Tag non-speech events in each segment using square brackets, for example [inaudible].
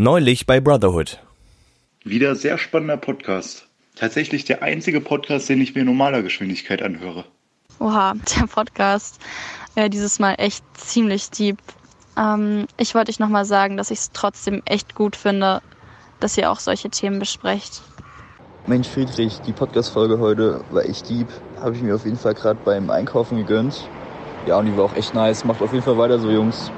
Neulich bei Brotherhood. Wieder sehr spannender Podcast. Tatsächlich der einzige Podcast, den ich mir in normaler Geschwindigkeit anhöre. Oha, der Podcast. Ja, dieses Mal echt ziemlich deep. Ähm, ich wollte euch nochmal sagen, dass ich es trotzdem echt gut finde, dass ihr auch solche Themen besprecht. Mensch, Friedrich, die Podcast-Folge heute war echt deep. Habe ich mir auf jeden Fall gerade beim Einkaufen gegönnt. Ja, und die war auch echt nice. Macht auf jeden Fall weiter so, Jungs.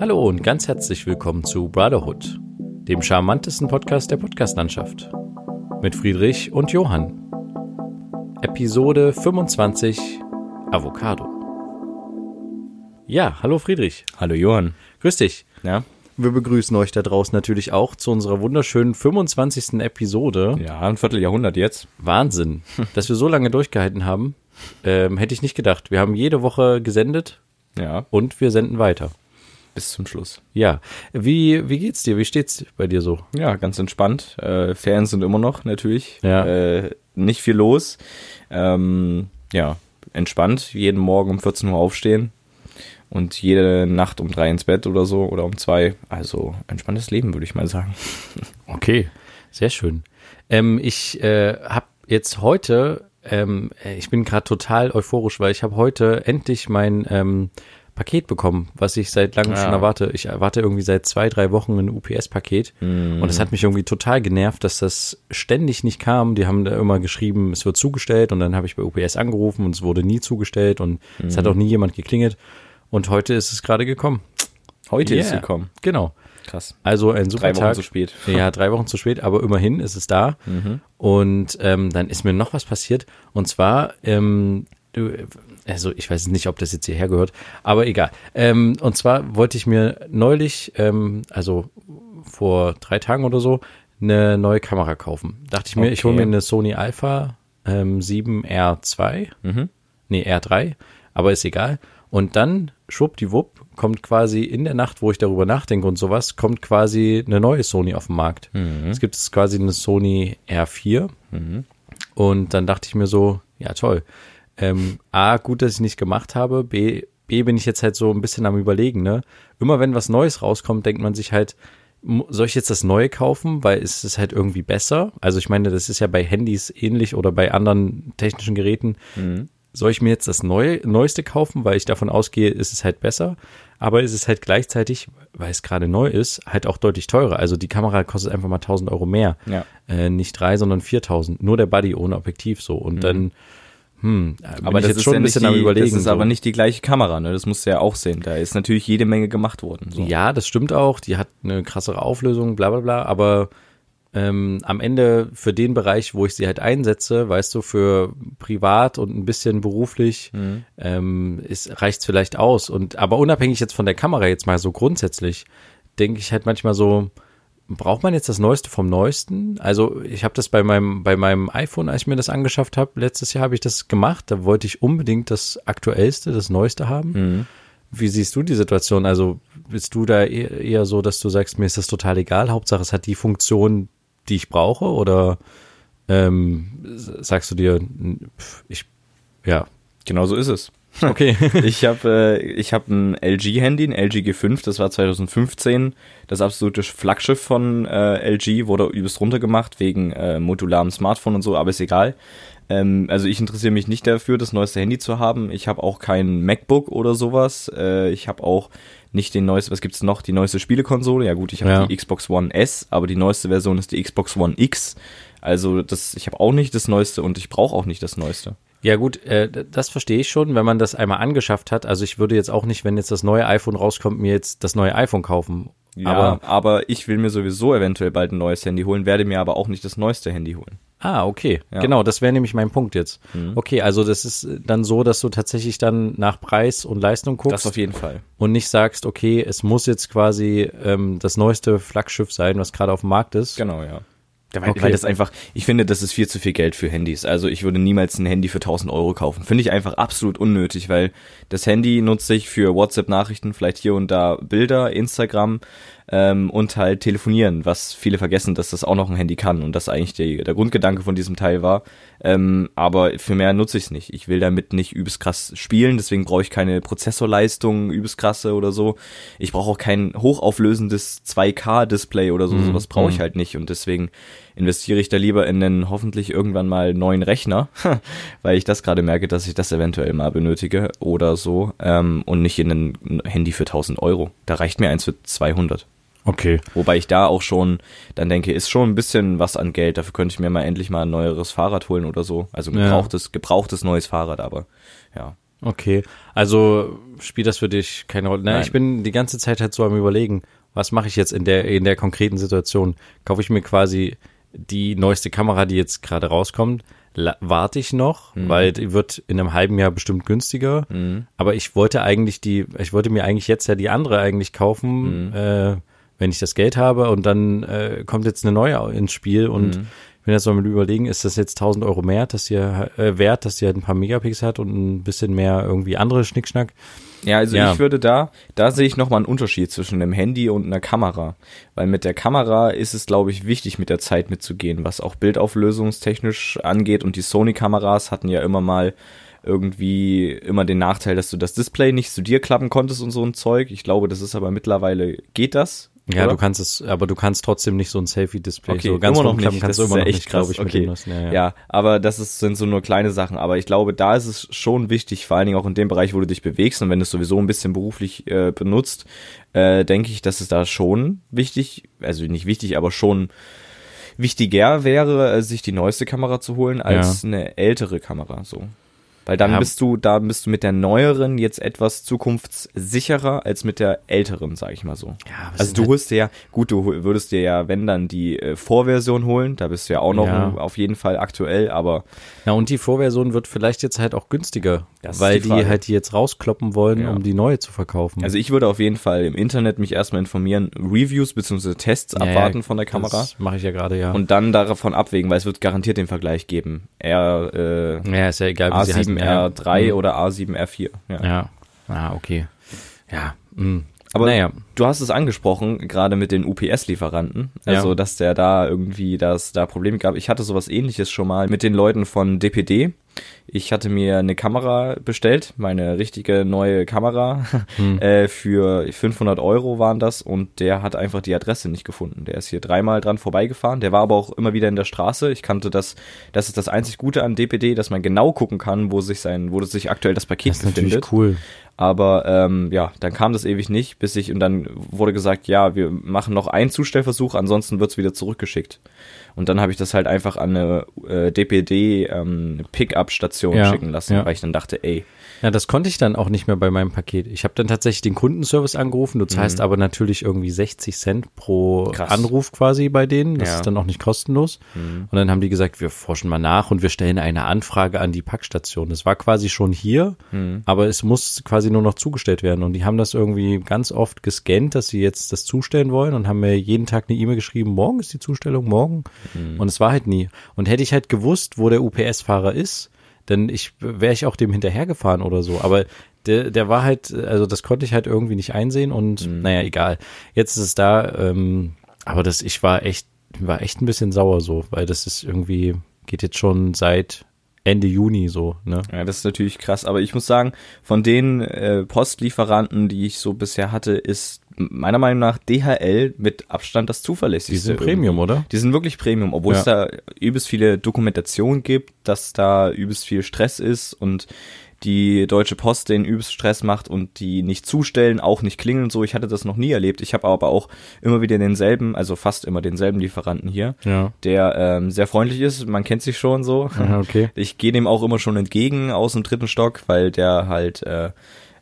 Hallo und ganz herzlich willkommen zu Brotherhood, dem charmantesten Podcast der Podcastlandschaft. Mit Friedrich und Johann. Episode 25 Avocado. Ja, hallo Friedrich. Hallo Johann. Grüß dich. Ja, Wir begrüßen euch da draußen natürlich auch zu unserer wunderschönen 25. Episode. ja, ein Vierteljahrhundert jetzt. Wahnsinn, [laughs] dass wir so lange durchgehalten haben. Ähm, hätte ich nicht gedacht. Wir haben jede Woche gesendet Ja, und wir senden weiter. Bis zum Schluss. Ja, wie, wie geht's dir? Wie steht's bei dir so? Ja, ganz entspannt. Äh, Ferien sind immer noch natürlich. Ja. Äh, nicht viel los. Ähm, ja, entspannt. Jeden Morgen um 14 Uhr aufstehen und jede Nacht um drei ins Bett oder so oder um zwei. Also entspanntes Leben, würde ich mal sagen. [laughs] Okay, sehr schön. Ähm, ich äh, habe jetzt heute, ähm, äh, ich bin gerade total euphorisch, weil ich habe heute endlich mein ähm, Paket bekommen, was ich seit langem Ja. schon erwarte. Ich erwarte irgendwie seit zwei, drei Wochen ein UPS-Paket und es hat mich irgendwie total genervt, dass das ständig nicht kam. Die haben da immer geschrieben, es wird zugestellt und dann habe ich bei UPS angerufen und es wurde nie zugestellt und es hat auch nie jemand geklingelt und heute ist es gerade gekommen. Heute ist Yeah. sie gekommen. Genau. Krass. Also ein super Drei Wochen Tag. zu spät. [laughs] Ja, drei Wochen zu spät, aber immerhin ist es da. Und ähm, dann ist mir noch was passiert. Und zwar, ähm, du, also ich weiß nicht, ob das jetzt hierher gehört, aber egal. Ähm, und zwar wollte ich mir neulich, ähm, also vor drei Tagen oder so, eine neue Kamera kaufen. Dachte ich mir, ich hole mir Okay. eine Sony Alpha ähm, 7R2. Nee, R3, aber ist egal. Und dann, schwuppdiwupp, kommt quasi in der Nacht, wo ich darüber nachdenke und sowas, kommt quasi eine neue Sony auf den Markt. Es gibt quasi eine Sony R4. Und dann dachte ich mir so, ja toll. Ähm, A, gut, dass ich nicht gemacht habe. B, B, bin ich jetzt halt so ein bisschen am überlegen, ne? Immer wenn was Neues rauskommt, denkt man sich halt, soll ich jetzt das Neue kaufen, weil es ist halt irgendwie besser? Also ich meine, das ist ja bei Handys ähnlich oder bei anderen technischen Geräten. Soll ich mir jetzt das Neue, Neueste kaufen, weil ich davon ausgehe, ist es halt besser? Aber ist es halt gleichzeitig, weil es gerade neu ist, halt auch deutlich teurer. Also die Kamera kostet einfach mal 1000 Euro mehr. Ja. Äh, nicht drei, sondern 4000. Nur der Buddy ohne Objektiv so. Und dann, hm, bin Aber das jetzt ist schon ja ein bisschen die, am überlegen. Das ist so. aber nicht die gleiche Kamera, ne? Das musst du ja auch sehen. Da ist natürlich jede Menge gemacht worden. So. Ja, das stimmt auch. Die hat eine krassere Auflösung, bla bla bla. Aber ähm, am Ende für den Bereich, wo ich sie halt einsetze, weißt du, für privat und ein bisschen beruflich, ähm, ist, reicht's vielleicht aus. Und aber unabhängig jetzt von der Kamera jetzt mal so grundsätzlich, denke ich halt manchmal so, braucht man jetzt das Neueste vom Neuesten? Also ich habe das bei meinem bei meinem iPhone, als ich mir das angeschafft habe, letztes Jahr habe ich das gemacht. Da wollte ich unbedingt das aktuellste, das Neueste haben. Wie siehst du die Situation? Also bist du da eher, eher so, dass du sagst, mir ist das total egal, Hauptsache es hat die Funktion, die ich brauche? Oder ähm, sagst du dir, ich, ja, Genau so ist es. [laughs] okay. Ich habe äh, ich hab ein LG-Handy, ein LG G5, das war 2015. Das absolute Flaggschiff von äh, LG wurde übelst runtergemacht wegen äh, modularem Smartphone und so, aber ist egal. Ähm, also ich interessiere mich nicht dafür, das neueste Handy zu haben. Ich habe auch kein MacBook oder sowas. Äh, ich habe auch nicht den neuesten, was gibt's noch? Die neueste Spielekonsole. Ja gut, ich habe Ja. die Xbox One S, aber die neueste Version ist die Xbox One X. Also das, ich habe auch nicht das neueste und ich brauche auch nicht das neueste. Ja gut, äh, das verstehe ich schon, wenn man das einmal angeschafft hat. Also ich würde jetzt auch nicht, wenn jetzt das neue iPhone rauskommt, mir jetzt das neue iPhone kaufen. Ja, Aber aber, ich will mir sowieso eventuell bald ein neues Handy holen, werde mir aber auch nicht das neueste Handy holen. Ah, okay. Ja. Genau, das wäre nämlich mein Punkt jetzt. Okay, also das ist dann so, dass du tatsächlich dann nach Preis und Leistung guckst Das auf jeden Fall. und nicht sagst, okay, es muss jetzt quasi ähm, das neueste Flaggschiff sein, was gerade auf dem Markt ist. Genau, ja. Weil, Okay. weil das einfach, ich finde, das ist viel zu viel Geld für Handys. Also ich würde niemals ein Handy für 1000 Euro kaufen. Finde ich einfach absolut unnötig, weil das Handy nutze ich für WhatsApp-Nachrichten, vielleicht hier und da Bilder, Instagram, ähm, und halt telefonieren, was viele vergessen, dass das auch noch ein Handy kann und das eigentlich die, der Grundgedanke von diesem Teil war. Ähm, aber für mehr nutze ich es nicht. Ich will damit nicht übelst krass spielen, deswegen brauche ich keine Prozessorleistung übelst krasse oder so. Ich brauche auch kein hochauflösendes 2K-Display oder so, Mhm. sowas brauche ich Mhm. halt nicht und deswegen investiere ich da lieber in einen hoffentlich irgendwann mal neuen Rechner, [laughs] weil ich das gerade merke, dass ich das eventuell mal benötige oder so ähm, und nicht in ein Handy für 1000 Euro. Da reicht mir eins für 200. Okay. Wobei ich da auch schon dann denke, ist schon ein bisschen was an Geld. Dafür könnte ich mir mal endlich mal ein neueres Fahrrad holen oder so. Also ein Ja. gebrauchtes, gebrauchtes neues Fahrrad, aber ja. Okay, also spielt das für dich keine Rolle. Na, Nein. ich bin die ganze Zeit halt so am überlegen, was mache ich jetzt in der in der konkreten Situation? Kaufe ich mir quasi die neueste Kamera, die jetzt gerade rauskommt? Warte ich noch, Mhm. weil die wird in einem halben Jahr bestimmt günstiger. Aber ich wollte eigentlich die, ich wollte mir eigentlich jetzt ja die andere eigentlich Mhm. kaufen, äh, wenn ich das Geld habe und dann äh, kommt jetzt eine neue ins Spiel und Mhm. ich bin jetzt mal überlegen, ist das jetzt 1000 Euro mehr, dass die, äh, wert, dass die halt ein paar Megapixel hat und ein bisschen mehr irgendwie andere Schnickschnack? Ja, also Ja. ich würde da, da sehe ich nochmal einen Unterschied zwischen einem Handy und einer Kamera. Weil mit der Kamera ist es, glaube ich, wichtig, mit der Zeit mitzugehen, was auch bildauflösungstechnisch angeht. Und die Sony-Kameras hatten ja immer mal irgendwie immer den Nachteil, dass du das Display nicht zu dir klappen konntest und so ein Zeug. Ich glaube, das ist aber mittlerweile, geht das? Ja, oder? du kannst es, aber du kannst trotzdem nicht so ein Selfie-Display Okay, so ganz immer noch nicht. kannst Das du immer ist noch ja nicht, echt glaube krass. ich, okay. dem neuesten. Ja, Ja, ja. aber das ist, sind so nur kleine Sachen. Aber ich glaube, da ist es schon wichtig, vor allen Dingen auch in dem Bereich, wo du dich bewegst und wenn du es sowieso ein bisschen beruflich äh, benutzt, äh, denke ich, dass es da schon wichtig, also nicht wichtig, aber schon wichtiger wäre, äh, sich die neueste Kamera zu holen als eine ältere Kamera. So. Weil dann Ja. bist du, da bist du mit der neueren jetzt etwas zukunftssicherer als mit der älteren, sag ich mal so. Ja, also du holst dir ja, gut, du würdest dir ja, wenn dann die äh, Vorversion holen, da bist du ja auch noch Ja. auf jeden Fall aktuell, aber Na, und die Vorversion wird vielleicht jetzt halt auch günstiger, weil die die, halt die jetzt rauskloppen wollen, um die neue zu verkaufen. also ich würde auf jeden Fall im Internet mich erstmal informieren, Reviews bzw. Tests abwarten von der Kamera Das mache ich ja gerade, ja. und dann davon abwägen, weil es wird garantiert den Vergleich geben. R äh, ja, ist ja egal, wie sie heißen. A7R3 Ja. oder A7R4. Ja. Ja. Ah, okay. Ja. Mh. Aber naja. du hast es angesprochen, gerade mit den UPS-Lieferanten, also Ja. dass der da irgendwie, dass da Probleme gab. Ich hatte sowas ähnliches schon mal mit den Leuten von DPD. Ich hatte mir eine Kamera bestellt, meine richtige neue Kamera, Hm. [laughs] äh, für 500 Euro waren das und der hat einfach die Adresse nicht gefunden. Der ist hier dreimal dran vorbeigefahren, der war aber auch immer wieder in der Straße. Ich kannte das, das ist das einzig Gute an DPD, dass man genau gucken kann, wo sich sein, wo sich aktuell das Paket Das ist natürlich befindet. cool. Aber ähm, ja, dann kam das ewig nicht, bis ich und dann wurde gesagt, ja, wir machen noch einen Zustellversuch, ansonsten wird's wieder zurückgeschickt. Und dann habe ich das halt einfach an eine äh, DPD ähm, Ja, schicken lassen, ja. weil ich dann dachte, ey, Ja, das konnte ich dann auch nicht mehr bei meinem Paket. Ich habe dann tatsächlich den Kundenservice angerufen. Du zahlst aber natürlich irgendwie 60 Cent pro Mhm. Krass. Anruf quasi bei denen. Das Ja. Mhm. ist dann auch nicht kostenlos. Und dann haben die gesagt, wir forschen mal nach und wir stellen eine Anfrage an die Packstation. Das war quasi schon hier, Mhm. aber es muss quasi nur noch zugestellt werden. Und die haben das irgendwie ganz oft gescannt, dass sie jetzt das zustellen wollen und haben mir jeden Tag eine E-Mail geschrieben, morgen ist die Zustellung, morgen. Mhm. Und es war halt nie. Und hätte ich halt gewusst, wo der UPS-Fahrer ist, dann ich wäre ich auch dem hinterhergefahren oder so. Aber der, der war halt, also das konnte ich halt irgendwie nicht einsehen und Mhm. naja, egal. Jetzt ist es da, ähm, aber das, ich war echt, war echt ein bisschen sauer so, weil das ist irgendwie, geht jetzt schon seit Ende Juni so, ne? ja, das ist natürlich krass. Aber ich muss sagen, von den äh, Postlieferanten, die ich so bisher hatte, ist meiner Meinung nach DHL mit Abstand das zuverlässigste. Die sind Premium, oder? Die sind wirklich Premium, obwohl Ja. es da übelst viele Dokumentation gibt, dass da übelst viel Stress ist und die Deutsche Post den übelst Stress macht und die nicht zustellen, auch nicht klingeln und so. Ich hatte das noch nie erlebt. Ich habe aber auch immer wieder denselben, also fast immer denselben Lieferanten hier, Ja. der ähm, sehr freundlich ist. Man kennt sich schon so. Aha, okay. [laughs] Ich gehe dem auch immer schon entgegen aus dem dritten Stock, weil der halt, äh,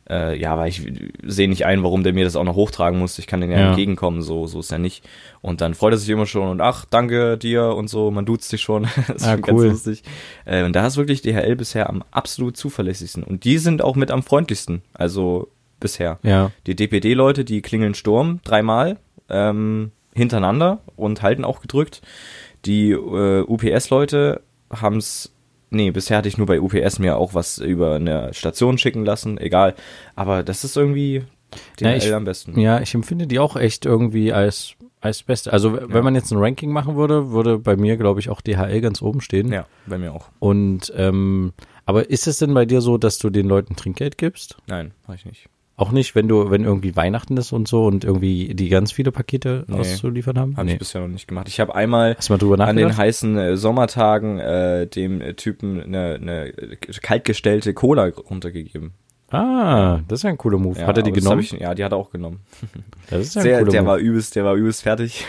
äh, ja, weil ich sehe nicht ein, warum der mir das auch noch hochtragen muss. Ich kann den ja, Ja. entgegenkommen, so, so ist er nicht. Und dann freut er sich immer schon und ach, danke dir und so, man duzt sich schon. [laughs] das ist Ah, schon cool. ganz lustig. Äh, und da ist wirklich DHL bisher am absolut zuverlässigsten. Und die sind auch mit am freundlichsten, also bisher. Ja. Die DPD-Leute, die klingeln Sturm dreimal ähm, hintereinander und halten auch gedrückt. Die äh, UPS-Leute haben's Nee, bisher hatte ich nur bei UPS mir auch was über eine Station schicken lassen, egal. Aber das ist irgendwie, Ja, DHL ich- am besten. Ja, ich empfinde die auch echt irgendwie als, als Beste. Also, w- Ja. wenn man jetzt ein Ranking machen würde, würde bei mir, glaube ich, auch DHL ganz oben stehen. Ja, bei mir auch. Und, ähm, aber ist es denn bei dir so, dass du den Leuten Trinkgeld gibst? Nein, mach ich nicht. Auch nicht, wenn du, wenn irgendwie Weihnachten ist und so und irgendwie die ganz viele Pakete Nee. auszuliefern haben? Habe ich bisher noch nicht gemacht. Ich habe einmal Hast du mal drüber an den heißen äh, Sommertagen äh, dem äh, Typen eine, eine kaltgestellte Cola runtergegeben. Ah, das ist ja ein cooler Move. Ja, Hat er die genommen? hab Ich, ja, die hat er auch genommen. [laughs] das ist ja ein Der, cooler der Move. war übelst, der war übelst fertig.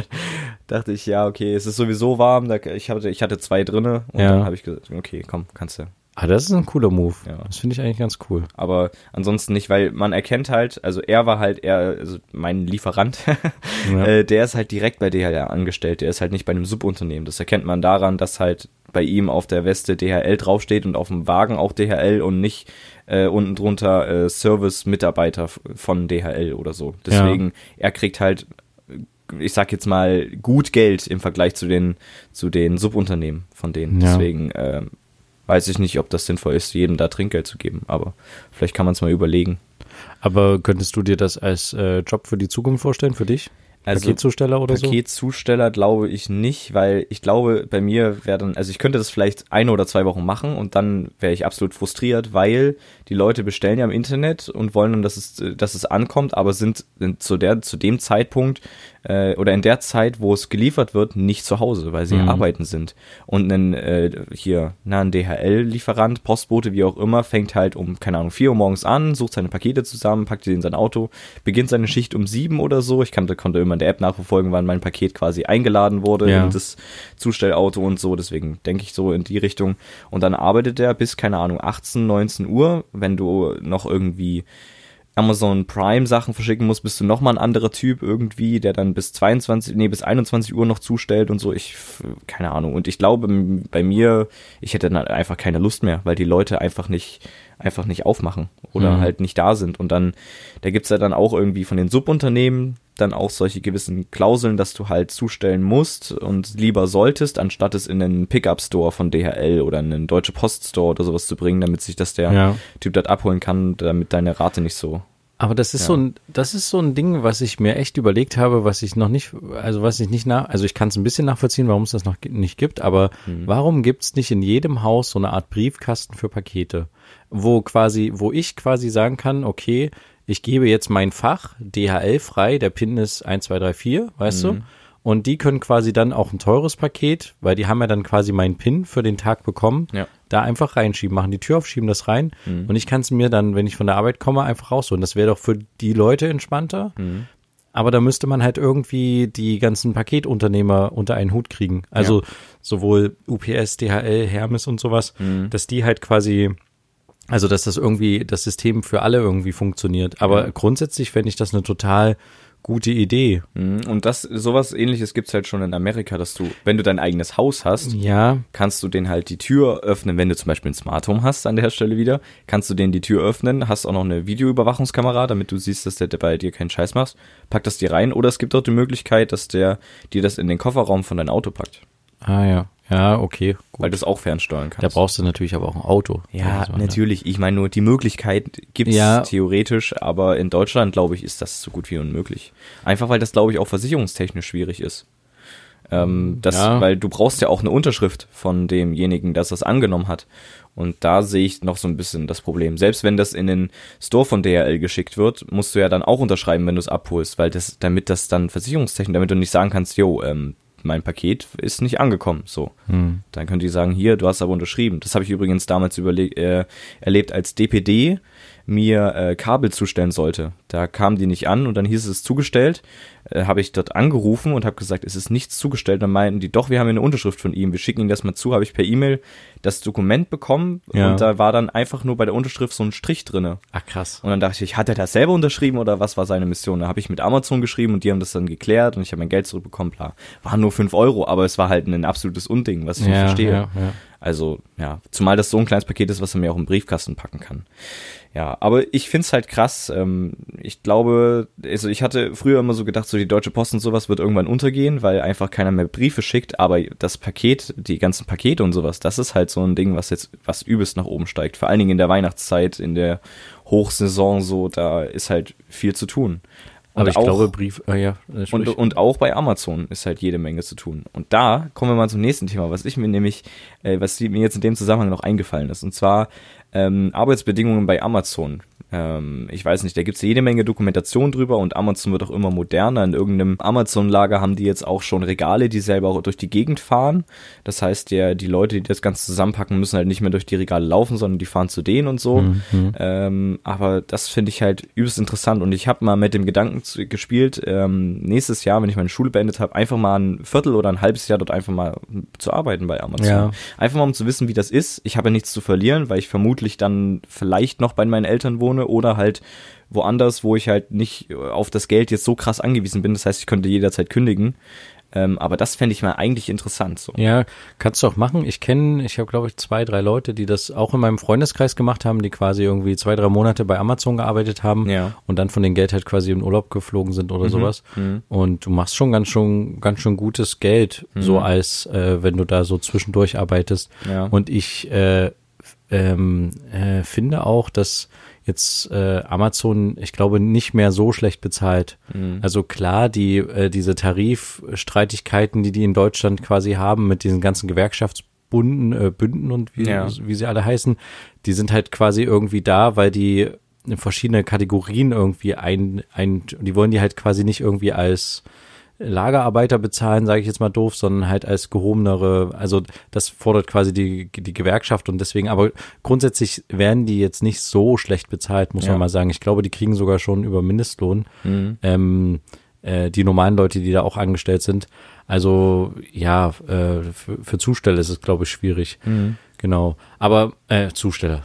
[laughs] Dachte ich, ja, okay, es ist sowieso warm. Da, ich, hatte, ich hatte zwei drinne und Ja. dann habe ich gesagt, okay, komm, kannst du. Ah, das ist ein cooler Move. Ja. Das finde ich eigentlich ganz cool. Aber ansonsten nicht, weil man erkennt halt, also er war halt eher, also mein Lieferant, [laughs] Ja. äh, der ist halt direkt bei DHL angestellt, der ist halt nicht bei einem Subunternehmen. Das erkennt man daran, dass halt bei ihm auf der Weste DHL draufsteht und auf dem Wagen auch DHL und nicht äh, unten drunter äh, Service-Mitarbeiter von DHL oder so. Deswegen, er kriegt halt, ich sag jetzt mal, gut Geld im Vergleich zu den, zu den Subunternehmen von denen. Ja. Deswegen ähm, weiß ich nicht, ob das sinnvoll ist, jedem da Trinkgeld zu geben, aber vielleicht kann man es mal überlegen. Aber könntest du dir das als äh, Job für die Zukunft vorstellen, für dich? Also Paketzusteller oder so? Paketzusteller glaube ich nicht, weil ich glaube, bei mir wäre dann, also ich könnte das vielleicht eine oder zwei Wochen machen und dann wäre ich absolut frustriert, weil die Leute bestellen ja im Internet und wollen dann, dass es, dass es ankommt, aber sind, zu der, zu dem Zeitpunkt äh, oder in der Zeit, wo es geliefert wird, nicht zu Hause, weil sie Mhm. arbeiten sind. Und ein äh, hier, na, ein DHL-Lieferant, Postbote, wie auch immer, fängt halt um, keine Ahnung, 4 Uhr morgens an, sucht seine Pakete zusammen, packt die in sein Auto, beginnt seine Schicht um sieben oder so. Ich kannte, konnte immer in der App nachverfolgen, wann mein Paket quasi eingeladen wurde Ja. in das Zustellauto und so. Deswegen denke ich so in die Richtung. Und dann arbeitet er bis, keine Ahnung, 18, 19 Uhr. Wenn du noch irgendwie Amazon Prime Sachen verschicken musst, bist du nochmal ein anderer Typ irgendwie, der dann bis 22, nee, bis 21 Uhr noch zustellt und so. Ich, keine Ahnung. Und ich glaube, bei mir, ich hätte dann einfach keine Lust mehr, weil die Leute einfach nicht, einfach nicht aufmachen oder Mhm. halt nicht da sind. Und dann, da gibt's ja dann auch irgendwie von den Subunternehmen dann auch solche gewissen Klauseln, dass du halt zustellen musst und lieber solltest, anstatt es in einen Pickup-Store von DHL oder in einen Deutsche Post-Store oder sowas zu bringen, damit sich das der Ja. Typ dort abholen kann, damit deine Rate nicht so. Aber das ist Ja. so ein, das ist so ein Ding, was ich mir echt überlegt habe, was ich noch nicht, also was ich nicht nach, also ich kann es ein bisschen nachvollziehen, warum es das noch nicht gibt, aber Mhm. warum gibt es nicht in jedem Haus so eine Art Briefkasten für Pakete, wo quasi, wo ich quasi sagen kann, okay, ich gebe jetzt mein Fach DHL frei, der PIN ist 1, 2, 3, 4, weißt Mhm. du? Und die können quasi dann auch ein teures Paket, weil die haben ja dann quasi meinen PIN für den Tag bekommen, Ja. da einfach reinschieben, machen die Tür auf, schieben das rein Mhm. und ich kann es mir dann, wenn ich von der Arbeit komme, einfach rausholen. Das wäre doch für die Leute entspannter. Mhm. Aber da müsste man halt irgendwie die ganzen Paketunternehmer unter einen Hut kriegen. Also sowohl UPS, DHL, Hermes und sowas, Mhm. dass die halt quasi, also dass das irgendwie, das System für alle irgendwie funktioniert. Aber grundsätzlich fände ich das eine total gute Idee. Mhm. Und das, sowas ähnliches gibt's halt schon in Amerika, dass du, wenn du dein eigenes Haus hast, Ja, kannst du den halt die Tür öffnen, wenn du zum Beispiel ein Smart Home hast an der Stelle wieder, kannst du den die Tür öffnen, hast auch noch eine Videoüberwachungskamera, damit du siehst, dass der bei dir keinen Scheiß macht, pack das dir rein. Oder es gibt auch die Möglichkeit, dass der dir das in den Kofferraum von deinem Auto packt, ah ja, ja, okay, gut. weil du es auch fernsteuern kannst. Da brauchst du natürlich aber auch ein Auto. ja, Also, natürlich. Ich meine nur, die Möglichkeit gibt's Ja. theoretisch, aber in Deutschland, glaube ich, ist das so gut wie unmöglich. Einfach weil das, glaube ich, auch versicherungstechnisch schwierig ist. Ähm, das, Ja. Weil du brauchst ja auch eine Unterschrift von demjenigen, das das angenommen hat. Und da sehe ich noch so ein bisschen das Problem. Selbst wenn das in den Store von DHL geschickt wird, musst du ja dann auch unterschreiben, wenn du es abholst, weil das, damit das dann versicherungstechnisch, damit du nicht sagen kannst, jo, ähm, mein Paket ist nicht angekommen, so. Hm. Dann könnt ihr sagen, hier, du hast aber unterschrieben. Das habe ich übrigens damals überle äh, erlebt, als DPD mir äh, Kabel zustellen sollte. Da kamen die nicht an und dann hieß es zugestellt. Äh, habe ich dort angerufen und habe gesagt, es ist nichts zugestellt. Dann meinten die, doch, wir haben eine Unterschrift von ihm. Wir schicken Ihnen das mal zu. Habe ich per E-Mail das Dokument bekommen Ja. und da war dann einfach nur bei der Unterschrift so ein Strich drinne. Ach krass. Und dann dachte ich, hat er das selber unterschrieben oder was war seine Mission? Da habe ich mit Amazon geschrieben und die haben das dann geklärt und ich habe mein Geld zurückbekommen. Bla. Waren nur fünf Euro, aber es war halt ein absolutes Unding, was ich nicht Ja, verstehe. ja, ja. Also, ja, zumal das so ein kleines Paket ist, was er mir auch im Briefkasten packen kann. Ja, aber ich find's halt krass. Ähm, ich glaube, also ich hatte früher immer so gedacht, so die Deutsche Post und sowas wird irgendwann untergehen, weil einfach keiner mehr Briefe schickt. Aber das Paket, die ganzen Pakete und sowas, das ist halt so ein Ding, was jetzt was übelst nach oben steigt. Vor allen Dingen in der Weihnachtszeit, in der Hochsaison so, da ist halt viel zu tun. Aber ich auch, glaube, Brief, äh, ja, äh, und, und auch bei Amazon ist halt jede Menge zu tun. Und da kommen wir mal zum nächsten Thema, was ich mir nämlich, äh, was mir jetzt in dem Zusammenhang noch eingefallen ist. Und zwar ähm, Arbeitsbedingungen bei Amazon. Ähm, ich weiß nicht, da gibt's jede Menge Dokumentation drüber und Amazon wird auch immer moderner. In irgendeinem Amazon-Lager haben die jetzt auch schon Regale, die selber auch durch die Gegend fahren. Das heißt, der, die Leute, die das Ganze zusammenpacken, müssen halt nicht mehr durch die Regale laufen, sondern die fahren zu denen und so. Mhm. Ähm, aber das finde ich halt übelst interessant und ich habe mal mit dem Gedanken zu, gespielt, ähm, nächstes Jahr, wenn ich meine Schule beendet habe, einfach mal ein Viertel oder ein halbes Jahr dort einfach mal zu arbeiten bei Amazon. Ja. Einfach mal um zu wissen, wie das ist. Ich habe ja nichts zu verlieren, weil ich vermutlich dann vielleicht noch bei meinen Eltern wohne oder halt woanders, wo ich halt nicht auf das Geld jetzt so krass angewiesen bin. Das heißt, ich könnte jederzeit kündigen. Ähm, aber das fände ich mal eigentlich interessant. So. Ja, kannst du auch machen. Ich kenne, ich habe glaube ich zwei, drei Leute, die das auch in meinem Freundeskreis gemacht haben, die quasi irgendwie zwei, drei Monate bei Amazon gearbeitet haben Ja. und dann von den Geld halt quasi in Urlaub geflogen sind oder sowas. mhm. Und du machst schon ganz schon ganz schön gutes Geld, so als äh, wenn du da so zwischendurch arbeitest. Ja. Und ich äh, ähm, äh, finde auch, dass jetzt äh, Amazon, ich glaube, nicht mehr so schlecht bezahlt. Mhm. Also klar, die äh, diese Tarifstreitigkeiten, die die in Deutschland quasi haben mit diesen ganzen Gewerkschaftsbunden, äh, Bünden und wie, Ja. wie sie alle heißen, die sind halt quasi irgendwie da, weil die in verschiedene Kategorien irgendwie ein, ein die wollen die halt quasi nicht irgendwie als Lagerarbeiter bezahlen, sage ich jetzt mal doof, sondern halt als gehobenere, also das fordert quasi die, die Gewerkschaft und deswegen, aber grundsätzlich werden die jetzt nicht so schlecht bezahlt, muss Ja. man mal sagen. Ich glaube, die kriegen sogar schon über Mindestlohn, Mhm. ähm, äh, die normalen Leute, die da auch angestellt sind. Also ja, äh, für, für Zusteller ist es, glaube ich, schwierig. Mhm. Genau. Aber äh, Zusteller,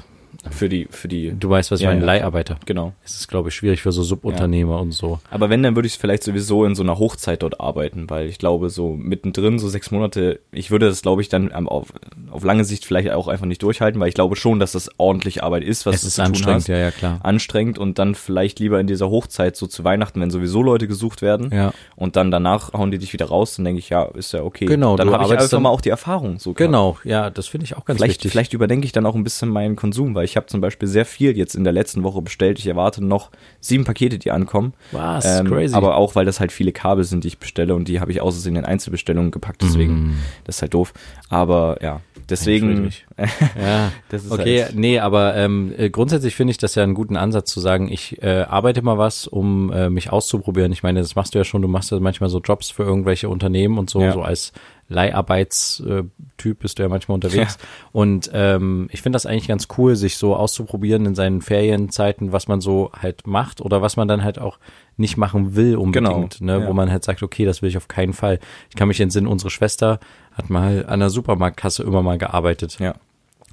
Für die, für die. du weißt, was ich Ja, meine, ja. Leiharbeiter. Genau. Es ist, glaube ich, schwierig für so Subunternehmer und so. Aber wenn, dann würde ich vielleicht sowieso in so einer Hochzeit dort arbeiten, weil ich glaube, so mittendrin, so sechs Monate, ich würde das, glaube ich, dann auf, auf lange Sicht vielleicht auch einfach nicht durchhalten, weil ich glaube schon, dass das ordentliche Arbeit ist, was Es ist anstrengend, hast. ja, ja, klar. Anstrengend und dann vielleicht lieber in dieser Hochzeit so zu Weihnachten, wenn sowieso Leute gesucht werden Ja. und dann danach hauen die dich wieder raus, dann denke ich, ja, ist ja okay. Genau, dann habe ich einfach dann- mal auch die Erfahrung. So Genau, ja, das finde ich auch ganz Vielleicht, wichtig. vielleicht überdenke ich dann auch ein bisschen meinen Konsum, weil ich habe zum Beispiel sehr viel jetzt in der letzten Woche bestellt. Ich erwarte noch sieben Pakete, die ankommen. Was? Ähm, Crazy. Aber auch, weil das halt viele Kabel sind, die ich bestelle und die habe ich außersehen in Einzelbestellungen gepackt, deswegen, Mm. das ist halt doof. Aber ja, deswegen, [laughs] ja, das ist okay, halt, nee, aber ähm, äh, grundsätzlich finde ich das ja einen guten Ansatz zu sagen, ich äh, arbeite mal was, um äh, mich auszuprobieren. Ich meine, das machst du ja schon, du machst ja manchmal so Jobs für irgendwelche Unternehmen und so, Ja. so als Leiharbeitstyp bist du ja manchmal unterwegs. Und ähm, ich finde das eigentlich ganz cool, sich so auszuprobieren in seinen Ferienzeiten, was man so halt macht oder was man dann halt auch nicht machen will unbedingt, Genau, ne? ja. wo man halt sagt, okay, das will ich auf keinen Fall. Ich kann mich entsinnen, unsere Schwester hat mal an der Supermarktkasse immer mal gearbeitet. ja.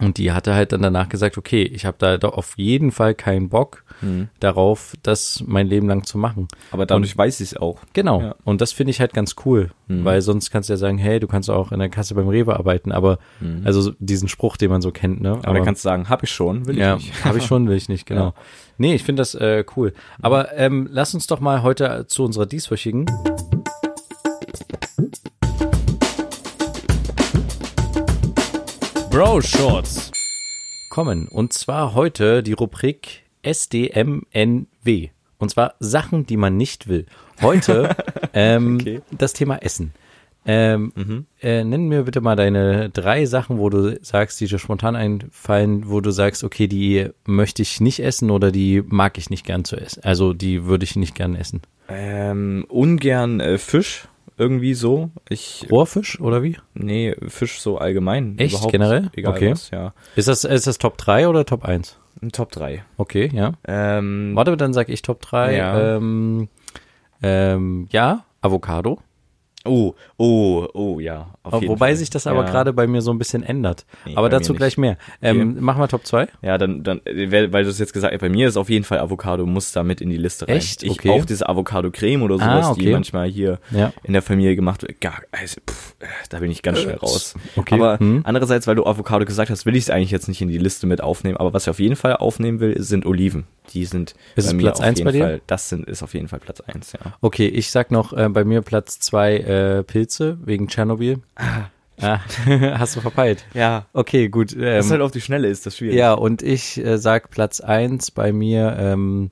Und die hatte halt dann danach gesagt, okay, ich habe da doch auf jeden Fall keinen Bock Mhm. darauf, das mein Leben lang zu machen. Aber dadurch weiß ich es auch. Genau. Ja. Und das finde ich halt ganz cool, Mhm. weil sonst kannst du ja sagen, hey, du kannst auch in der Kasse beim Rewe arbeiten, aber also so diesen Spruch, den man so kennt, ne? Aber, dann kannst du sagen, habe ich schon, will ich ja, nicht. habe ich schon, will ich nicht, [laughs] genau. Ja. Nee, ich finde das äh, cool. Aber ähm, lass uns doch mal heute zu unserer dieswöchigen Bro Shorts. kommen. Und zwar heute die Rubrik SDMNW. Und zwar Sachen, die man nicht will. Heute [laughs] ähm, Okay. das Thema Essen. Ähm, äh, nenn mir bitte mal deine drei Sachen, wo du sagst, die dir spontan einfallen, wo du sagst, okay, die möchte ich nicht essen oder die mag ich nicht gern zu essen. Also die würde ich nicht gern essen. Ähm, ungern äh, Fisch, irgendwie so. Ich, Rohrfisch oder wie? nee, Fisch so allgemein. Echt? Überhaupt, Generell? Egal Okay. was, ja. Ist das, ist das Top 3 oder Top 1? Ein Top 3. Okay, ja. Ähm, Warte, dann sag ich Top 3. Ja. Ähm, ähm, ja, Avocado. Oh, oh, oh, ja. auf jeden Wobei Fall. sich das aber Ja. gerade bei mir so ein bisschen ändert. Nee, aber dazu gleich mehr. Ähm, Machen wir Top 2? Ja, dann, dann, äh, weil du es jetzt gesagt hast, bei mir ist auf jeden Fall Avocado muss da mit in die Liste rein. Echt? Ich Okay. auch diese Avocado-Creme oder Ah, sowas, die okay. manchmal hier Ja. in der Familie gemacht wird. Gar, also, pff, äh, da bin ich ganz schnell raus. okay. Aber Hm. andererseits, weil du Avocado gesagt hast, will ich es eigentlich jetzt nicht in die Liste mit aufnehmen. Aber was ich auf jeden Fall aufnehmen will, sind Oliven. Die sind Ist es bei mir Platz auf jeden bei dir? Fall, das sind, ist auf jeden Fall Platz eins, ja. Okay, ich sag noch äh, bei mir Platz 2 äh, Pilze wegen Tschernobyl. Ah. [laughs] Hast du verpeilt. Ja. Okay, gut. Ähm, Das halt auf die Schnelle ist das schwierig. ja, und ich äh, sag Platz 1 bei mir. Ähm,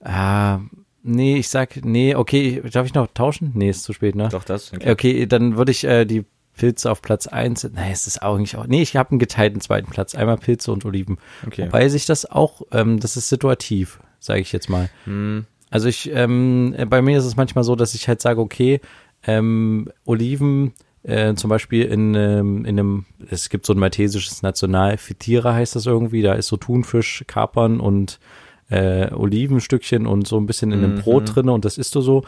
ah, nee, ich sag, nee, okay, darf ich noch tauschen? Nee, ist zu spät, ne? Doch, das. Okay, dann würde ich äh, die Pilze auf Platz 1. Nein, es ist auch nicht auch. Nee, ich habe einen geteilten zweiten Platz. Einmal Pilze und Oliven. Okay. Wobei sich das auch, ähm, das ist situativ, sage ich jetzt mal. Hm. Also ich, ähm, bei mir ist es manchmal so, dass ich halt sage, okay, ähm, Oliven, äh, zum Beispiel in, ähm, in einem, es gibt so ein maltesisches National, Fitira heißt das irgendwie, da ist so Thunfisch, Kapern und äh, Olivenstückchen und so ein bisschen in einem Mhm. Brot drinne und das isst du so.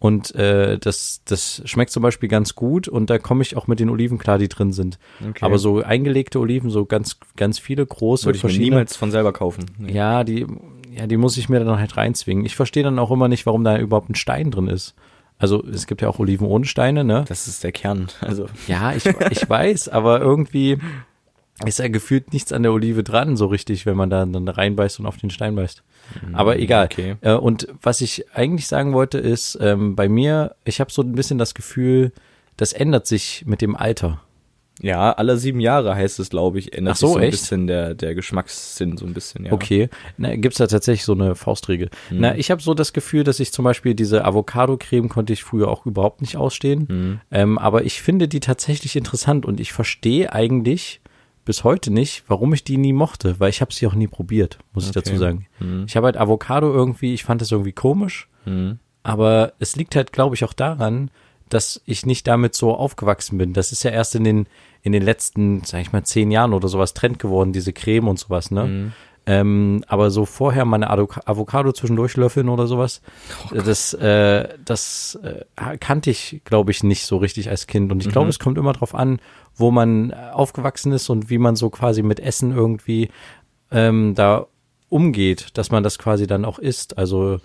Und äh, das, das schmeckt zum Beispiel ganz gut und da komme ich auch mit den Oliven klar, die drin sind. Okay. Aber so eingelegte Oliven, so ganz, ganz viele große, Würde ich verschiedene. niemals von selber kaufen. Nee. Ja, die, ja, die muss ich mir dann halt reinzwingen. Ich verstehe dann auch immer nicht, warum da überhaupt ein Stein drin ist. Also es gibt ja auch Oliven ohne Steine, ne? Das ist der Kern. Also, Ja, ich, ich [laughs] weiß, aber irgendwie ist ja gefühlt nichts an der Olive dran, so richtig, wenn man da dann reinbeißt und auf den Stein beißt. Aber egal. okay. Äh, und was ich eigentlich sagen wollte, ist, ähm, bei mir, ich habe so ein bisschen das Gefühl, das ändert sich mit dem Alter. Ja, alle sieben Jahre heißt es, glaube ich, ändert Ach so, sich so ein echt? bisschen der, der Geschmackssinn, so ein bisschen, ja. Okay. Na, gibt's da tatsächlich so eine Faustregel? Mhm. Na, ich habe so das Gefühl, dass ich zum Beispiel diese Avocado-Creme konnte ich früher auch überhaupt nicht ausstehen. Mhm. Ähm, aber ich finde die tatsächlich interessant und ich verstehe eigentlich bis heute nicht, warum ich die nie mochte, weil ich habe sie auch nie probiert, muss ich Okay. dazu sagen. Mhm. Ich habe halt Avocado irgendwie, ich fand das irgendwie komisch, Mhm. aber es liegt halt, glaube ich, auch daran, dass ich nicht damit so aufgewachsen bin. Das ist ja erst in den, in den letzten, sag ich mal, zehn Jahren oder sowas Trend geworden, diese Creme und sowas, ne? Mhm. Ähm, aber so vorher mal eine Ado- Avocado zwischendurch löffeln oder sowas, Oh das, äh, das äh, kannte ich, glaube ich, nicht so richtig als Kind. Und ich Mhm. glaube, es kommt immer drauf an, wo man äh, aufgewachsen ist und wie man so quasi mit Essen irgendwie ähm, da umgeht, dass man das quasi dann auch isst. Also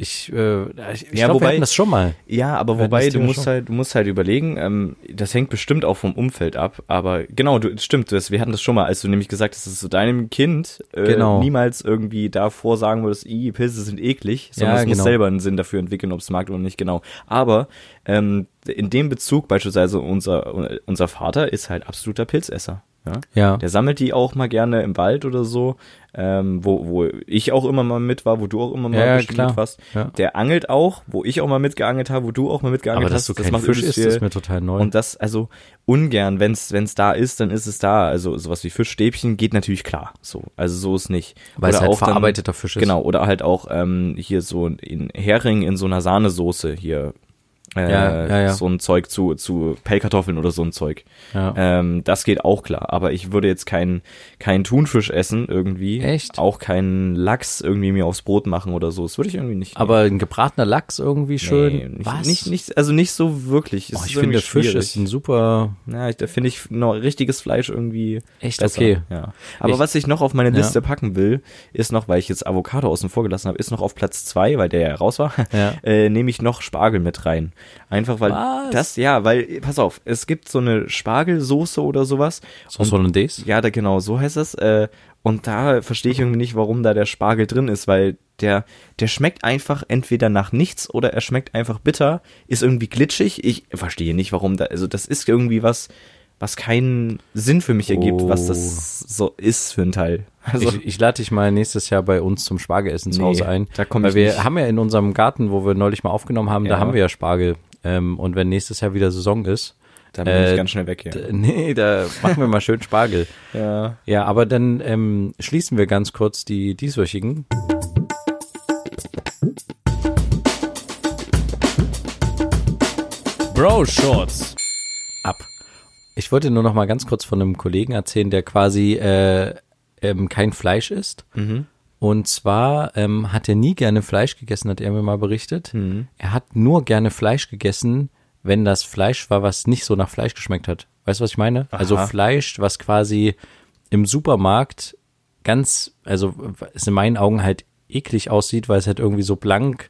ich, äh, ich, ich Ja, glaube, wir hatten das schon mal. Ja, aber wobei, du musst schon. halt, du musst halt überlegen, ähm, das hängt bestimmt auch vom Umfeld ab, aber genau, du, stimmt, das, wir hatten das schon mal, als du nämlich gesagt hast, dass du deinem Kind äh, Genau. niemals irgendwie davor sagen würdest, i, Pilze sind eklig, sondern Ja, es muss genau. selber einen Sinn dafür entwickeln, ob es mag oder nicht, genau. Aber ähm, in dem Bezug beispielsweise unser, unser Vater ist halt absoluter Pilzesser. Ja? Ja. Der sammelt die auch mal gerne im Wald oder so, ähm, wo, wo ich auch immer mal mit war, wo du auch immer mal Ja, bestimmt klar. mit warst. Ja. Der angelt auch, wo ich auch mal mitgeangelt habe, wo du auch mal mitgeangelt Aber dass hast. du das kein Fisch isst, ist mir total neu. Und das, also ungern, wenn's wenn's da ist, dann ist es da. Also sowas wie Fischstäbchen geht natürlich klar. So, also so ist nicht. Weil es Oder halt auch dann- verarbeiteter Fisch ist. Genau, oder halt auch ähm, hier so in Hering in so einer Sahnesoße hier. Äh, Ja, ja, ja. So ein Zeug zu, zu Pellkartoffeln oder so ein Zeug. Ähm, das geht auch klar. Aber ich würde jetzt keinen keinen Thunfisch essen irgendwie. Echt? Auch keinen Lachs irgendwie mir aufs Brot machen oder so. Das würde ich irgendwie nicht. Aber ein gebratener Lachs irgendwie schön. Nee, nicht, Was? Nicht, nicht, also nicht so wirklich. Oh, ich finde, Fisch ist ein super. Ja, ich, da finde ich noch richtiges Fleisch irgendwie Echt besser. okay. Ja. Aber Ich- was ich noch auf meine. Liste packen will, ist noch, weil ich jetzt Avocado außen vor gelassen habe, ist noch auf Platz zwei, weil der ja raus war, [laughs] äh, nehme ich noch Spargel mit rein. Einfach weil Was? das, ja, weil, pass auf, es gibt so eine Spargelsoße oder sowas. Sauce Hollandaise? Ja, da genau, so heißt das. Äh, und da verstehe ich irgendwie nicht, warum da der Spargel drin ist, weil der, der schmeckt einfach entweder nach nichts oder er schmeckt einfach bitter, ist irgendwie glitschig. Ich verstehe nicht, warum da, also das ist irgendwie was, was keinen Sinn für mich ergibt, was das so ist für ein Teil. Also, ich, ich lade dich mal nächstes Jahr bei uns zum Spargelessen zu Nee, Hause ein. da komm Weil ich wir nicht. haben ja in unserem Garten, wo wir neulich mal aufgenommen haben, da Ja. haben wir ja Spargel. Ähm, und wenn nächstes Jahr wieder Saison ist, da bin äh, ich ganz schnell weg hier. d- nee, da machen wir mal schön Spargel. [laughs] Ja. Ja, aber dann ähm, schließen wir ganz kurz die dieswöchigen. Bro Shorts. ab. Ich wollte nur noch mal ganz kurz von einem Kollegen erzählen, der quasi äh, ähm, kein Fleisch isst. Mhm. Und zwar ähm, hat er nie gerne Fleisch gegessen, hat er mir mal berichtet. Er hat nur gerne Fleisch gegessen, wenn das Fleisch war, was nicht so nach Fleisch geschmeckt hat. Weißt du, was ich meine? Also Aha. Fleisch, was quasi im Supermarkt ganz, also es in meinen Augen halt eklig aussieht, weil es halt irgendwie so blank,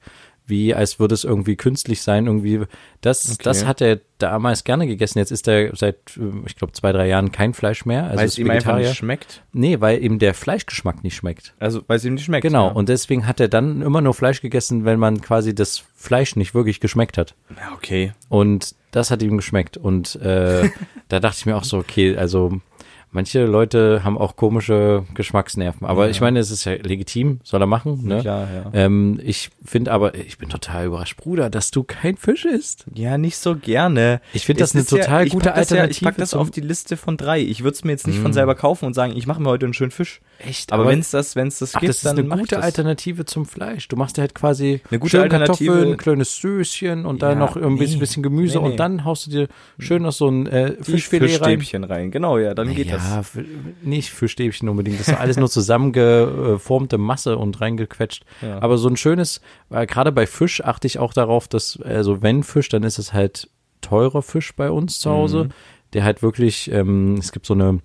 wie als würde es irgendwie künstlich sein, irgendwie. Das, Okay. das hat er damals gerne gegessen. Jetzt ist er seit, äh, ich glaube, zwei, drei Jahren kein Fleisch mehr. Also weil es ihm einfach nicht schmeckt. Nee, weil ihm der Fleischgeschmack nicht schmeckt. Also, weil es ihm nicht schmeckt. Genau, Ja. und deswegen hat er dann immer nur Fleisch gegessen, wenn man quasi das Fleisch nicht wirklich geschmeckt hat. ja, okay. Und das hat ihm geschmeckt. Und äh, [laughs] da dachte ich mir auch so, okay, also manche Leute haben auch komische Geschmacksnerven. Aber ich meine, es ist ja legitim, soll er machen. Ne? Klar, ja. Ähm, ich finde aber, ich bin total überrascht, Bruder, dass du kein Fisch isst. Ja, nicht so gerne. Ich finde das eine ja- total ich gute das ja, Ich Alternative pack das auf die Liste von drei. Ich würde es mir jetzt nicht Mm. von selber kaufen und sagen, ich mache mir heute einen schönen Fisch. Echt? Aber, wenn es das, wenn es das Ach, gibt, das ist dann eine gute das. Alternative zum Fleisch. Du machst dir halt quasi Eine gute Alternative- Kartoffeln, ein kleines Söschen und dann Ja, noch ein bisschen, nee. bisschen Gemüse Nee, nee. und dann haust du dir schön noch so ein äh, Fischfilet rein. Fischstäbchen rein. Genau, ja, dann geht ja, für- nicht für Stäbchen unbedingt. Das ist alles nur zusammengeformte Masse und reingequetscht. Ja. Aber so ein schönes, weil gerade bei Fisch achte ich auch darauf, dass, also wenn Fisch, dann ist es halt teurer Fisch bei uns zu Hause, Mhm. der halt wirklich, ähm, es gibt so eine äh,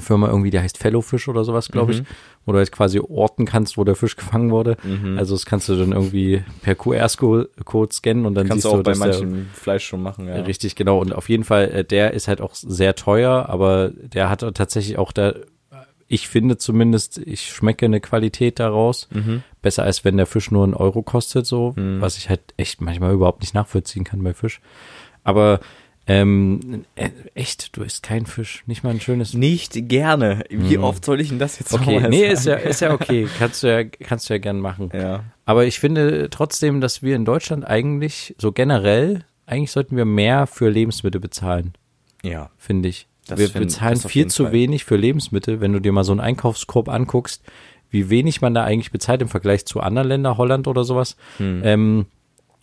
Firma irgendwie, die heißt Fellowfish oder sowas, glaube Mhm. ich, wo du halt quasi orten kannst, wo der Fisch gefangen wurde. Also das kannst du dann irgendwie per QR-Code scannen und dann Kannst siehst du auch bei dass der manchem Fleisch schon machen, ja. Richtig, genau. Und auf jeden Fall, äh, der ist halt auch sehr teuer, aber der hat tatsächlich auch da, ich finde zumindest, ich schmecke eine Qualität daraus. Mhm. Besser als wenn der Fisch nur einen Euro kostet, so, was ich halt echt manchmal überhaupt nicht nachvollziehen kann bei Fisch. Aber ähm, äh, echt, du isst kein Fisch, nicht mal ein schönes. Nicht gerne. Wie oft soll ich denn das jetzt. Okay, nee, sagen? ist ja, ist ja okay. [laughs] Kannst du ja, kannst du ja gern machen. Ja. Aber ich finde trotzdem, dass wir in Deutschland eigentlich, so generell, eigentlich sollten wir mehr für Lebensmittel bezahlen. Ja. finde ich. Das wir find- bezahlen viel zu Fall. wenig für Lebensmittel, wenn du dir mal so einen Einkaufskorb anguckst, wie wenig man da eigentlich bezahlt im Vergleich zu anderen Ländern, Holland oder sowas. Hm. Ähm,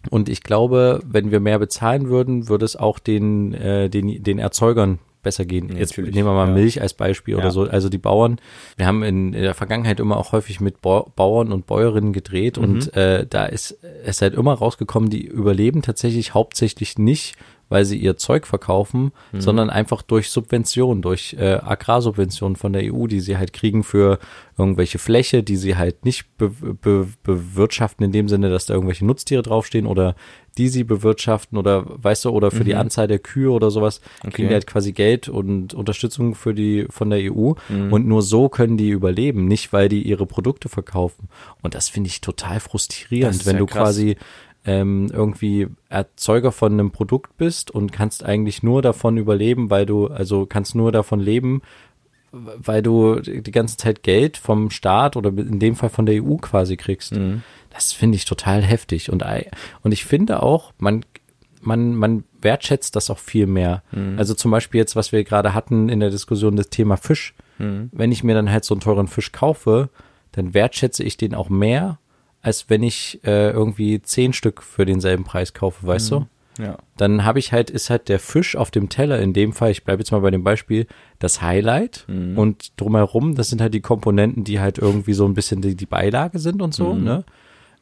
und ich glaube, wenn wir mehr bezahlen würden, würde es auch den, äh, den, den Erzeugern besser gehen. Jetzt Natürlich, nehmen wir mal ja. Milch als Beispiel Ja. oder so. Also die Bauern, wir haben in, in der Vergangenheit immer auch häufig mit Bau- Bauern und Bäuerinnen gedreht Mhm. und äh, da ist es halt immer rausgekommen, die überleben tatsächlich hauptsächlich nicht, weil sie ihr Zeug verkaufen, Mhm. sondern einfach durch Subventionen, durch äh, Agrarsubventionen von der EU, die sie halt kriegen für irgendwelche Fläche, die sie halt nicht be be bewirtschaften in dem Sinne, dass da irgendwelche Nutztiere draufstehen oder die sie bewirtschaften oder weißt du, oder für die Anzahl der Kühe oder sowas, kriegen Mhm. Okay. die halt quasi Geld und Unterstützung für die von der EU Mhm. und nur so können die überleben, nicht weil die ihre Produkte verkaufen. Und das finde ich total frustrierend, wenn ja du krass. quasi ähm, irgendwie Erzeuger von einem Produkt bist und kannst eigentlich nur davon überleben, weil du, also kannst nur davon leben, weil du die ganze Zeit Geld vom Staat oder in dem Fall von der EU quasi kriegst. Mhm. Das finde ich total heftig. Und, und ich finde auch, man, man, man wertschätzt das auch viel mehr. Mhm. Also zum Beispiel jetzt, was wir gerade hatten in der Diskussion, das Thema Fisch. Mhm. Wenn ich mir dann halt so einen teuren Fisch kaufe, dann wertschätze ich den auch mehr, als wenn ich äh, irgendwie zehn Stück für denselben Preis kaufe, weißt du? Ja. Dann habe ich halt, ist halt der Fisch auf dem Teller, in dem Fall, ich bleibe jetzt mal bei dem Beispiel, das Highlight und drumherum, das sind halt die Komponenten, die halt irgendwie so ein bisschen die, die Beilage sind und so, ne?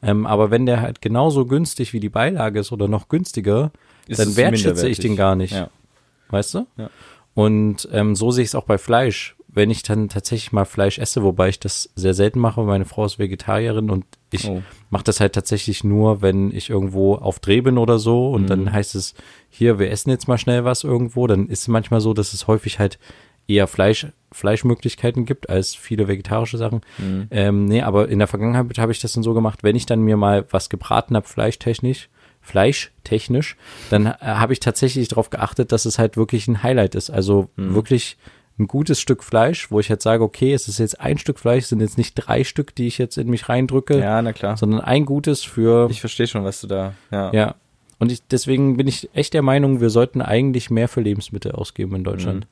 Ähm, aber wenn der halt genauso günstig wie die Beilage ist oder noch günstiger, Ist dann wertschätze ich den gar nicht. Ja. Weißt du? Ja. Und ähm, so sehe ich es auch bei Fleisch. Wenn ich dann tatsächlich mal Fleisch esse, wobei ich das sehr selten mache, meine Frau ist Vegetarierin und ich Oh. mache das halt tatsächlich nur, wenn ich irgendwo auf Dreh bin oder so und Mhm. dann heißt es, hier, wir essen jetzt mal schnell was irgendwo, dann ist es manchmal so, dass es häufig halt eher Fleisch, Fleischmöglichkeiten gibt als viele vegetarische Sachen. Mhm. Ähm, nee, aber in der Vergangenheit habe ich das dann so gemacht, wenn ich dann mir mal was gebraten habe, fleischtechnisch, fleischtechnisch, dann äh, habe ich tatsächlich darauf geachtet, dass es halt wirklich ein Highlight ist. Also Mhm. wirklich ein gutes Stück Fleisch, wo ich halt sage, okay, es ist jetzt ein Stück Fleisch, es sind jetzt nicht drei Stück, die ich jetzt in mich reindrücke, Ja, na klar. sondern ein gutes für, Ich verstehe schon, was du da. Ja. ja. Und ich, deswegen bin ich echt der Meinung, wir sollten eigentlich mehr für Lebensmittel ausgeben in Deutschland. Mhm.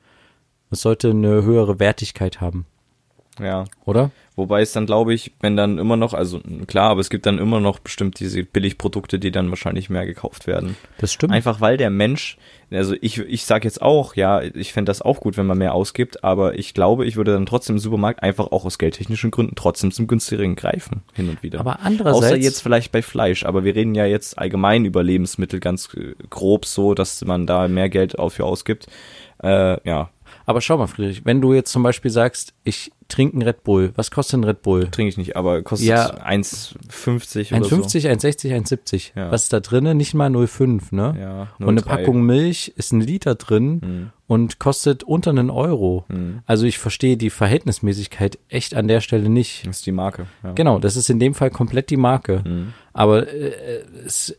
Es sollte eine höhere Wertigkeit haben. Ja. oder? Wobei es dann, glaube ich, wenn dann immer noch, also klar, aber es gibt dann immer noch bestimmt diese Billigprodukte, die dann wahrscheinlich mehr gekauft werden. Das stimmt. Einfach weil der Mensch, also ich, ich sage jetzt auch, ja, ich fände das auch gut, wenn man mehr ausgibt, aber ich glaube, ich würde dann trotzdem im Supermarkt einfach auch aus geldtechnischen Gründen trotzdem zum günstigeren greifen, hin und wieder. Aber andererseits- Außer jetzt vielleicht bei Fleisch, aber wir reden ja jetzt allgemein über Lebensmittel ganz äh, grob so, dass man da mehr Geld dafür ausgibt. Äh, ja, Aber schau mal, Friedrich, wenn du jetzt zum Beispiel sagst, ich trinke einen Red Bull, was kostet ein Red Bull? trinke ich nicht, aber kostet Ja. 1,50 oder 1,50, 1,60, 1,70. Ja. Was ist da drinne? Nicht mal 0,5, ne? so. Ja, Und eine 0,3. Packung Milch ist ein Liter drin Hm. und kostet unter einen Euro. Also ich verstehe die Verhältnismäßigkeit echt an der Stelle nicht. Das ist die Marke. Ja. Genau, das ist in dem Fall komplett die Marke. Hm. Aber äh, es,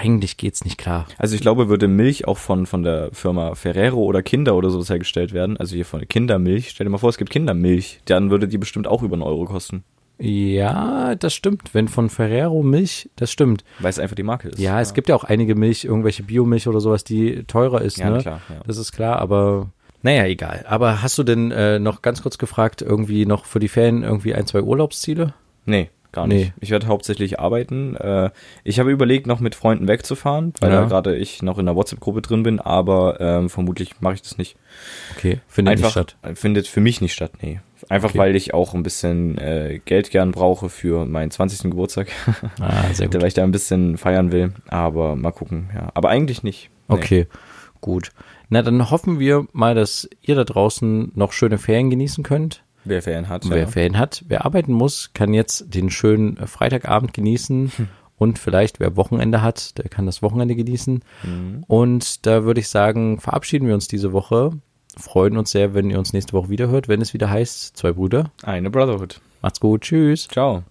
eigentlich geht's nicht klar. Also ich glaube, würde Milch auch von, von der Firma Ferrero oder Kinder oder sowas hergestellt werden, also hier von Kindermilch, stell dir mal vor, es gibt Kindermilch, dann würde die bestimmt auch über einen Euro kosten, Ja, das stimmt. Wenn von Ferrero Milch, das stimmt. weil es einfach die Marke ist. Ja, es gibt ja auch einige Milch, irgendwelche Biomilch oder sowas, die teurer ist. Ja, ne? klar, ja. Das ist klar, aber naja, egal. Aber hast du denn äh, noch ganz kurz gefragt, irgendwie noch für die Ferien irgendwie ein, zwei Urlaubsziele? Nee, gar Nee. nicht. Ich werde hauptsächlich arbeiten. Äh, ich habe überlegt, noch mit Freunden wegzufahren, weil Ja. da gerade ich noch in der WhatsApp-Gruppe drin bin, aber ähm, vermutlich mache ich das nicht. Okay, findet Einfach nicht statt. findet für mich nicht statt, nee. Einfach Okay. weil ich auch ein bisschen äh, Geld gern brauche für meinen 20. Geburtstag. Ah, sehr [laughs] gut. weil ich da ein bisschen feiern will. Aber mal gucken, ja. Aber eigentlich nicht. Nee. Okay, gut. Na, dann hoffen wir mal, dass ihr da draußen noch schöne Ferien genießen könnt. Wer Ferien hat. Wer ja. Ferien hat, wer arbeiten muss, kann jetzt den schönen äh, Freitagabend genießen. Hm. Und vielleicht, wer Wochenende hat, der kann das Wochenende genießen. Mhm. Und da würde ich sagen, verabschieden wir uns diese Woche. Freuen uns sehr, wenn ihr uns nächste Woche wieder hört, wenn es wieder heißt, zwei Brüder. Eine Brotherhood. Macht's gut, tschüss. Ciao.